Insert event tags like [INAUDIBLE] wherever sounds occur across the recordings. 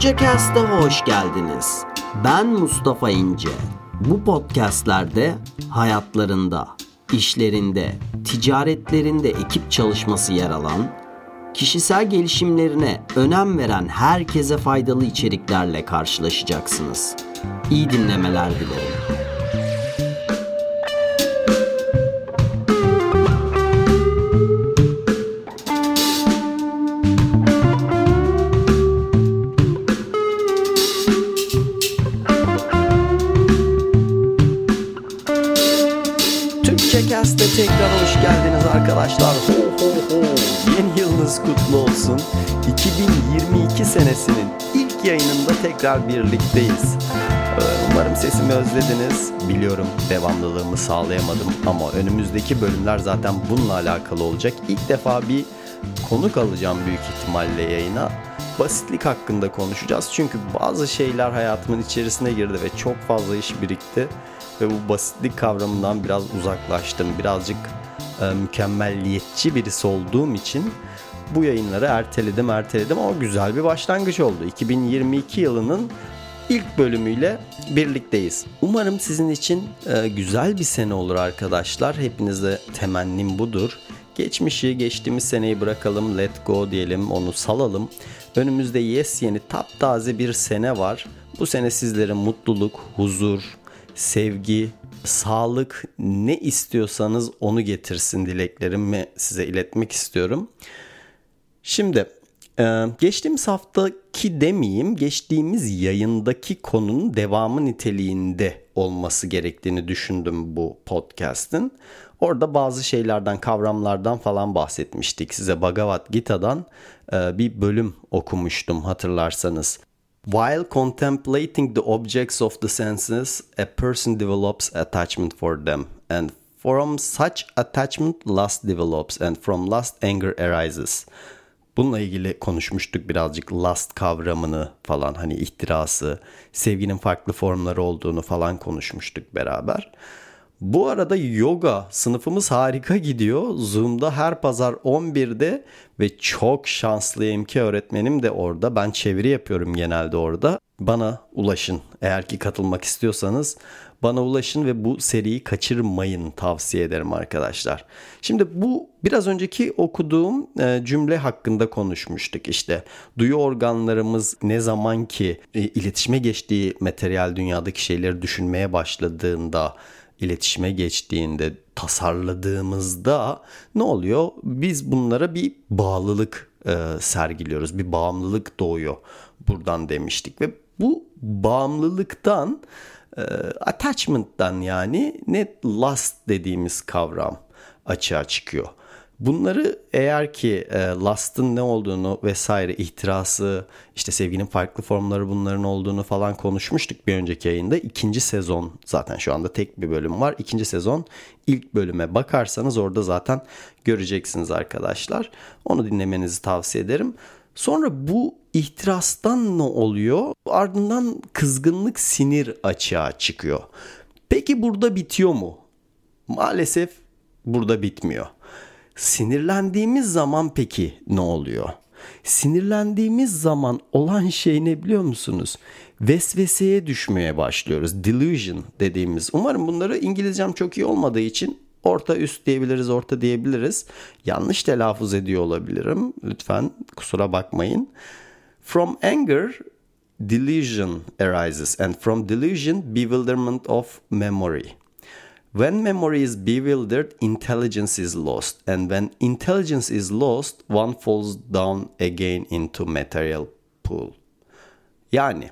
Türkçe Cast'a hoş geldiniz. Ben Mustafa İnce. Bu podcastlerde hayatlarında, işlerinde, ticaretlerinde ekip çalışması yer alan, kişisel gelişimlerine önem veren herkese faydalı içeriklerle karşılaşacaksınız. İyi dinlemeler dilerim. Arkadaşlar. Ho ho ho. Yeni yılınız kutlu olsun. 2022 senesinin ilk yayınında tekrar birlikteyiz. Ee, umarım sesimi özlediniz. Biliyorum devamlılığımı sağlayamadım ama önümüzdeki bölümler zaten bununla alakalı olacak. İlk defa bir konuk alacağım büyük ihtimalle yayına. Basitlik hakkında konuşacağız. Çünkü bazı şeyler hayatımın içerisine girdi ve çok fazla iş birikti ve bu basitlik kavramından biraz uzaklaştım. Birazcık mükemmelliyetçi birisi olduğum için bu yayınları erteledim erteledim ama güzel bir başlangıç oldu. 2022 yılının ilk bölümüyle birlikteyiz. Umarım sizin için e, güzel bir sene olur arkadaşlar. Hepinize temennim budur. Geçmişi, geçtiğimiz seneyi bırakalım, let go diyelim, onu salalım. Önümüzde yes yeni taptaze bir sene var. Bu sene sizlere mutluluk, huzur, sevgi, sağlık ne istiyorsanız onu getirsin dileklerimi size iletmek istiyorum. Şimdi e, geçtiğimiz haftaki demeyeyim, geçtiğimiz yayındaki konunun devamı niteliğinde olması gerektiğini düşündüm bu podcast'in. Orada bazı şeylerden, kavramlardan falan bahsetmiştik. Size Bhagavad Gita'dan e, bir bölüm okumuştum hatırlarsanız. While contemplating the objects of the senses, a person develops attachment for them, and from such attachment lust develops, and from lust anger arises. Bununla ilgili konuşmuştuk birazcık lust kavramını falan hani ihtirası, sevginin farklı formları olduğunu falan konuşmuştuk beraber. Bu arada yoga sınıfımız harika gidiyor. Zoom'da her pazar 11'de ve çok şanslıyım ki öğretmenim de orada. Ben çeviri yapıyorum genelde orada. Bana ulaşın. Eğer ki katılmak istiyorsanız bana ulaşın ve bu seriyi kaçırmayın tavsiye ederim arkadaşlar. Şimdi bu biraz önceki okuduğum e, cümle hakkında konuşmuştuk işte. Duyu organlarımız ne zaman ki e, iletişime geçtiği materyal dünyadaki şeyleri düşünmeye başladığında iletişime geçtiğinde tasarladığımızda ne oluyor? Biz bunlara bir bağlılık e, sergiliyoruz. Bir bağımlılık doğuyor buradan demiştik ve bu bağımlılıktan e, attachment'tan yani net lust dediğimiz kavram açığa çıkıyor. Bunları eğer ki e, lust'ın ne olduğunu vesaire ihtirası işte sevginin farklı formları bunların olduğunu falan konuşmuştuk bir önceki yayında. ikinci sezon zaten şu anda tek bir bölüm var. İkinci sezon ilk bölüme bakarsanız orada zaten göreceksiniz arkadaşlar. Onu dinlemenizi tavsiye ederim. Sonra bu ihtirastan ne oluyor? Ardından kızgınlık sinir açığa çıkıyor. Peki burada bitiyor mu? Maalesef burada bitmiyor. Sinirlendiğimiz zaman peki ne oluyor? Sinirlendiğimiz zaman olan şey ne biliyor musunuz? Vesveseye düşmeye başlıyoruz. Delusion dediğimiz. Umarım bunları İngilizcem çok iyi olmadığı için orta üst diyebiliriz, orta diyebiliriz. Yanlış telaffuz ediyor olabilirim. Lütfen kusura bakmayın. From anger delusion arises and from delusion bewilderment of memory. When memory is bewildered, intelligence is lost. And when intelligence is lost, one falls down again into material pool. Yani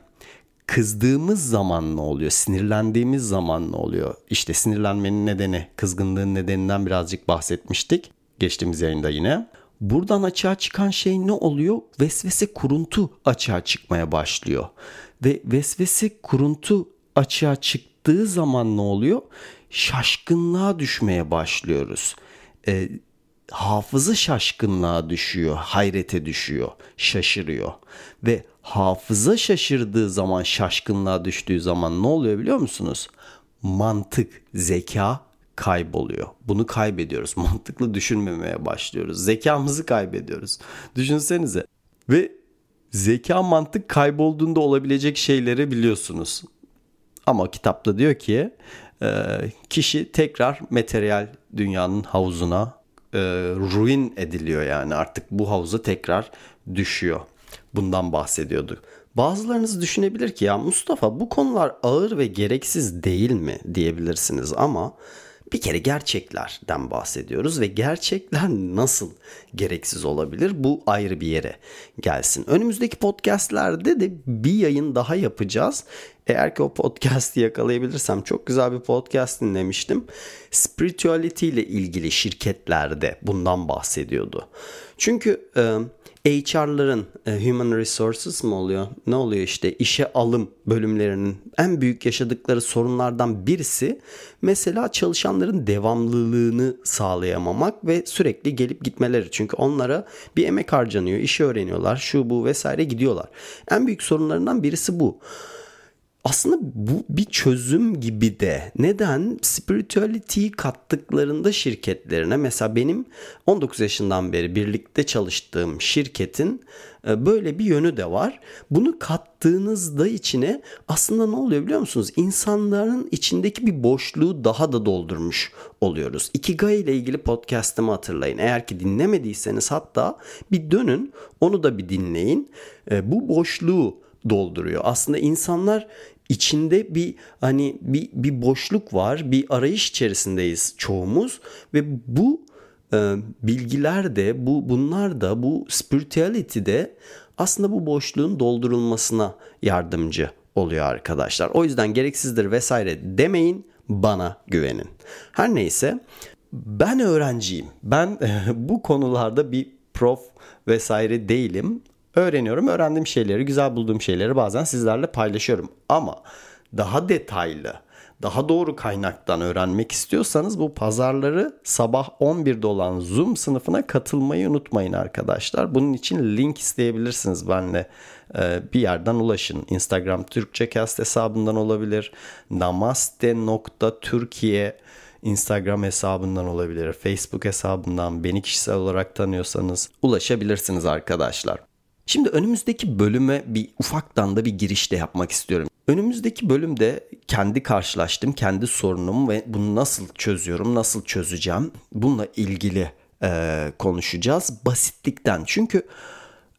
kızdığımız zaman ne oluyor? Sinirlendiğimiz zaman ne oluyor? İşte sinirlenmenin nedeni, kızgınlığın nedeninden birazcık bahsetmiştik. Geçtiğimiz yayında yine. Buradan açığa çıkan şey ne oluyor? Vesvese kuruntu açığa çıkmaya başlıyor. Ve vesvese kuruntu açığa çıktığı zaman ne oluyor? Şaşkınlığa düşmeye başlıyoruz. E, hafıza şaşkınlığa düşüyor, hayrete düşüyor, şaşırıyor. Ve hafıza şaşırdığı zaman, şaşkınlığa düştüğü zaman ne oluyor biliyor musunuz? Mantık, zeka kayboluyor. Bunu kaybediyoruz. [LAUGHS] Mantıklı düşünmemeye başlıyoruz. Zekamızı kaybediyoruz. Düşünsenize. Ve zeka mantık kaybolduğunda olabilecek şeyleri biliyorsunuz. Ama kitapta diyor ki kişi tekrar materyal dünyanın havuzuna e, ruin ediliyor yani artık bu havuza tekrar düşüyor. Bundan bahsediyordu. Bazılarınız düşünebilir ki ya Mustafa bu konular ağır ve gereksiz değil mi diyebilirsiniz ama bir kere gerçeklerden bahsediyoruz ve gerçekler nasıl gereksiz olabilir? Bu ayrı bir yere gelsin. Önümüzdeki podcastlerde de bir yayın daha yapacağız. Eğer ki o podcast'i yakalayabilirsem çok güzel bir podcast dinlemiştim. Spirituality ile ilgili şirketlerde bundan bahsediyordu. Çünkü e, HR'ların e, Human Resources mı oluyor? Ne oluyor işte işe alım bölümlerinin en büyük yaşadıkları sorunlardan birisi mesela çalışanların devamlılığını sağlayamamak ve sürekli gelip gitmeleri. Çünkü onlara bir emek harcanıyor, işi öğreniyorlar, şu bu vesaire gidiyorlar. En büyük sorunlarından birisi bu aslında bu bir çözüm gibi de. Neden? Spirituality kattıklarında şirketlerine mesela benim 19 yaşından beri birlikte çalıştığım şirketin e, böyle bir yönü de var. Bunu kattığınızda içine aslında ne oluyor biliyor musunuz? İnsanların içindeki bir boşluğu daha da doldurmuş oluyoruz. Ikigai ile ilgili podcast'ımı hatırlayın. Eğer ki dinlemediyseniz hatta bir dönün onu da bir dinleyin. E, bu boşluğu dolduruyor. Aslında insanlar içinde bir hani bir, bir boşluk var, bir arayış içerisindeyiz çoğumuz ve bu e, bilgiler de bu bunlar da bu spirituality de aslında bu boşluğun doldurulmasına yardımcı oluyor arkadaşlar. O yüzden gereksizdir vesaire demeyin, bana güvenin. Her neyse ben öğrenciyim. Ben [LAUGHS] bu konularda bir prof vesaire değilim öğreniyorum. Öğrendiğim şeyleri, güzel bulduğum şeyleri bazen sizlerle paylaşıyorum. Ama daha detaylı, daha doğru kaynaktan öğrenmek istiyorsanız bu pazarları sabah 11'de olan Zoom sınıfına katılmayı unutmayın arkadaşlar. Bunun için link isteyebilirsiniz benle e, bir yerden ulaşın. Instagram Türkçe Cast hesabından olabilir. Namaste.Türkiye Instagram hesabından olabilir. Facebook hesabından beni kişisel olarak tanıyorsanız ulaşabilirsiniz arkadaşlar. Şimdi önümüzdeki bölüme bir ufaktan da bir giriş de yapmak istiyorum. Önümüzdeki bölümde kendi karşılaştığım kendi sorunum ve bunu nasıl çözüyorum, nasıl çözeceğim bununla ilgili e, konuşacağız. Basitlikten çünkü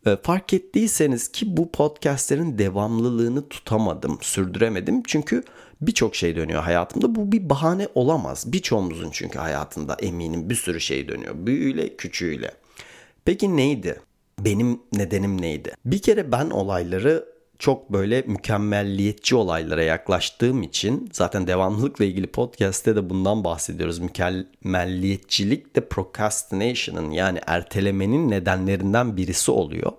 e, fark ettiyseniz ki bu podcastlerin devamlılığını tutamadım, sürdüremedim. Çünkü birçok şey dönüyor hayatımda. Bu bir bahane olamaz. Birçoğumuzun çünkü hayatında eminim bir sürü şey dönüyor. Büyüğüyle küçüğüyle. Peki neydi? Benim nedenim neydi? Bir kere ben olayları çok böyle mükemmelliyetçi olaylara yaklaştığım için zaten devamlılıkla ilgili podcast'te de bundan bahsediyoruz. Mükemmelliyetçilik de procrastination'ın yani ertelemenin nedenlerinden birisi oluyor.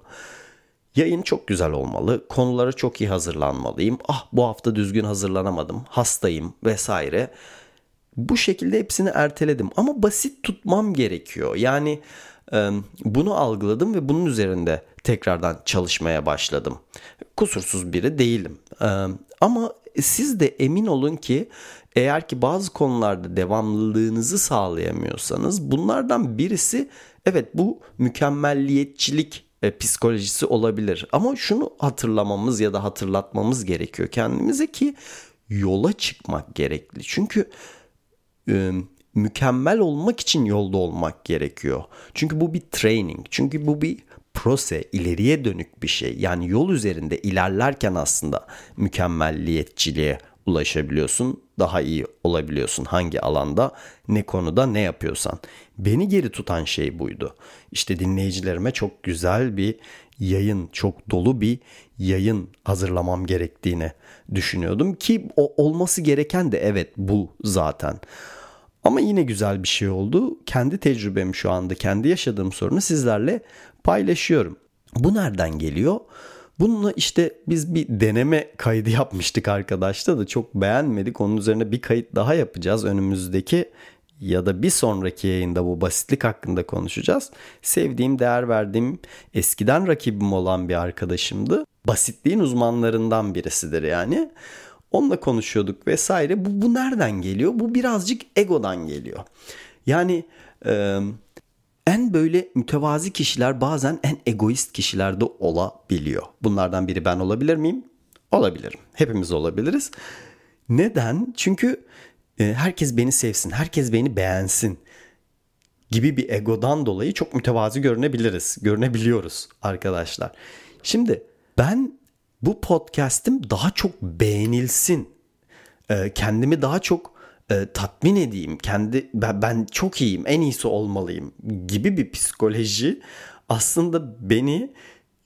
Yayın çok güzel olmalı. Konulara çok iyi hazırlanmalıyım. Ah bu hafta düzgün hazırlanamadım. Hastayım vesaire. Bu şekilde hepsini erteledim ama basit tutmam gerekiyor. Yani bunu algıladım ve bunun üzerinde tekrardan çalışmaya başladım. Kusursuz biri değilim. Ama siz de emin olun ki eğer ki bazı konularda devamlılığınızı sağlayamıyorsanız bunlardan birisi evet bu mükemmelliyetçilik e, psikolojisi olabilir. Ama şunu hatırlamamız ya da hatırlatmamız gerekiyor kendimize ki yola çıkmak gerekli. Çünkü mükemmel olmak için yolda olmak gerekiyor. Çünkü bu bir training. Çünkü bu bir prose, ileriye dönük bir şey. Yani yol üzerinde ilerlerken aslında mükemmelliyetçiliğe ulaşabiliyorsun. Daha iyi olabiliyorsun hangi alanda, ne konuda ne yapıyorsan. Beni geri tutan şey buydu. İşte dinleyicilerime çok güzel bir yayın, çok dolu bir yayın hazırlamam gerektiğini düşünüyordum ki o olması gereken de evet bu zaten. Ama yine güzel bir şey oldu. Kendi tecrübemi şu anda, kendi yaşadığım sorunu sizlerle paylaşıyorum. Bu nereden geliyor? Bununla işte biz bir deneme kaydı yapmıştık arkadaşlar da çok beğenmedik. Onun üzerine bir kayıt daha yapacağız önümüzdeki ya da bir sonraki yayında bu basitlik hakkında konuşacağız. Sevdiğim, değer verdiğim, eskiden rakibim olan bir arkadaşımdı. Basitliğin uzmanlarından birisidir yani. Onunla konuşuyorduk vesaire. Bu, bu nereden geliyor? Bu birazcık egodan geliyor. Yani e, En böyle mütevazi kişiler bazen en egoist kişiler de olabiliyor. Bunlardan biri ben olabilir miyim? Olabilirim. Hepimiz olabiliriz. Neden? Çünkü e, herkes beni sevsin, herkes beni beğensin gibi bir egodan dolayı çok mütevazi görünebiliriz. Görünebiliyoruz arkadaşlar. Şimdi ben bu podcast'im daha çok beğenilsin. E, kendimi daha çok e, tatmin edeyim. Kendi ben, çok iyiyim, en iyisi olmalıyım gibi bir psikoloji aslında beni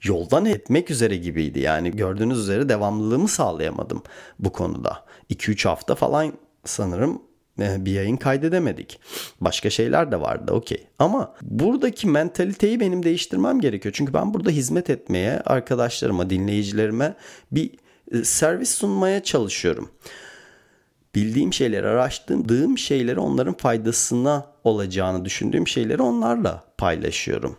yoldan etmek üzere gibiydi. Yani gördüğünüz üzere devamlılığımı sağlayamadım bu konuda. 2-3 hafta falan sanırım bir yayın kaydedemedik. Başka şeyler de vardı okey. Ama buradaki mentaliteyi benim değiştirmem gerekiyor. Çünkü ben burada hizmet etmeye, arkadaşlarıma, dinleyicilerime bir e, servis sunmaya çalışıyorum. Bildiğim şeyleri, araştırdığım şeyleri onların faydasına olacağını düşündüğüm şeyleri onlarla paylaşıyorum.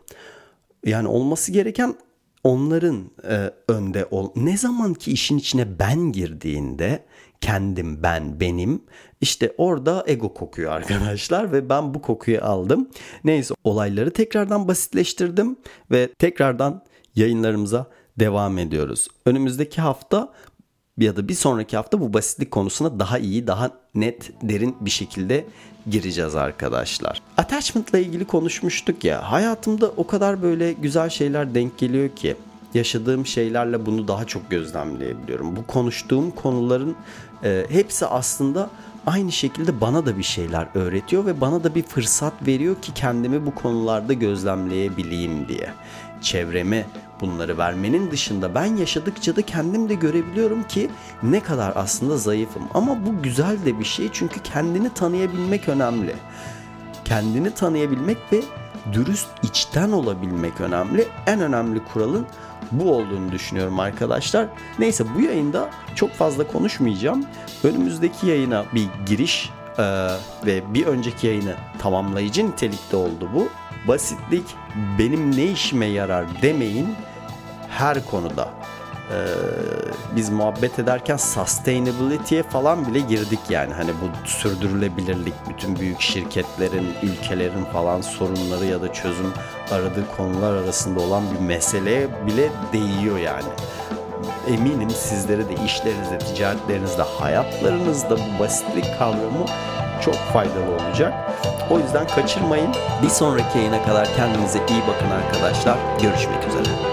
Yani olması gereken onların e, önde ol. Ne zaman ki işin içine ben girdiğinde kendim, ben, benim işte orada ego kokuyor arkadaşlar ve ben bu kokuyu aldım. Neyse olayları tekrardan basitleştirdim ve tekrardan yayınlarımıza devam ediyoruz. Önümüzdeki hafta ya da bir sonraki hafta bu basitlik konusuna daha iyi, daha net, derin bir şekilde gireceğiz arkadaşlar. Attachment ile ilgili konuşmuştuk ya. Hayatımda o kadar böyle güzel şeyler denk geliyor ki yaşadığım şeylerle bunu daha çok gözlemleyebiliyorum. Bu konuştuğum konuların e, hepsi aslında aynı şekilde bana da bir şeyler öğretiyor ve bana da bir fırsat veriyor ki kendimi bu konularda gözlemleyebileyim diye. Çevreme bunları vermenin dışında ben yaşadıkça da kendim de görebiliyorum ki ne kadar aslında zayıfım. Ama bu güzel de bir şey çünkü kendini tanıyabilmek önemli. Kendini tanıyabilmek ve dürüst içten olabilmek önemli. En önemli kuralın bu olduğunu düşünüyorum arkadaşlar. Neyse bu yayında çok fazla konuşmayacağım. Önümüzdeki yayına bir giriş e, ve bir önceki yayını tamamlayıcı nitelikte oldu bu. Basitlik benim ne işime yarar demeyin her konuda. Ee, biz muhabbet ederken sustainability'ye falan bile girdik yani. Hani bu sürdürülebilirlik, bütün büyük şirketlerin, ülkelerin falan sorunları ya da çözüm aradığı konular arasında olan bir meseleye bile değiyor yani. Eminim sizlere de işlerinizde, ticaretlerinizde, hayatlarınızda bu basitlik kavramı çok faydalı olacak. O yüzden kaçırmayın. Bir sonraki yayına kadar kendinize iyi bakın arkadaşlar. Görüşmek üzere.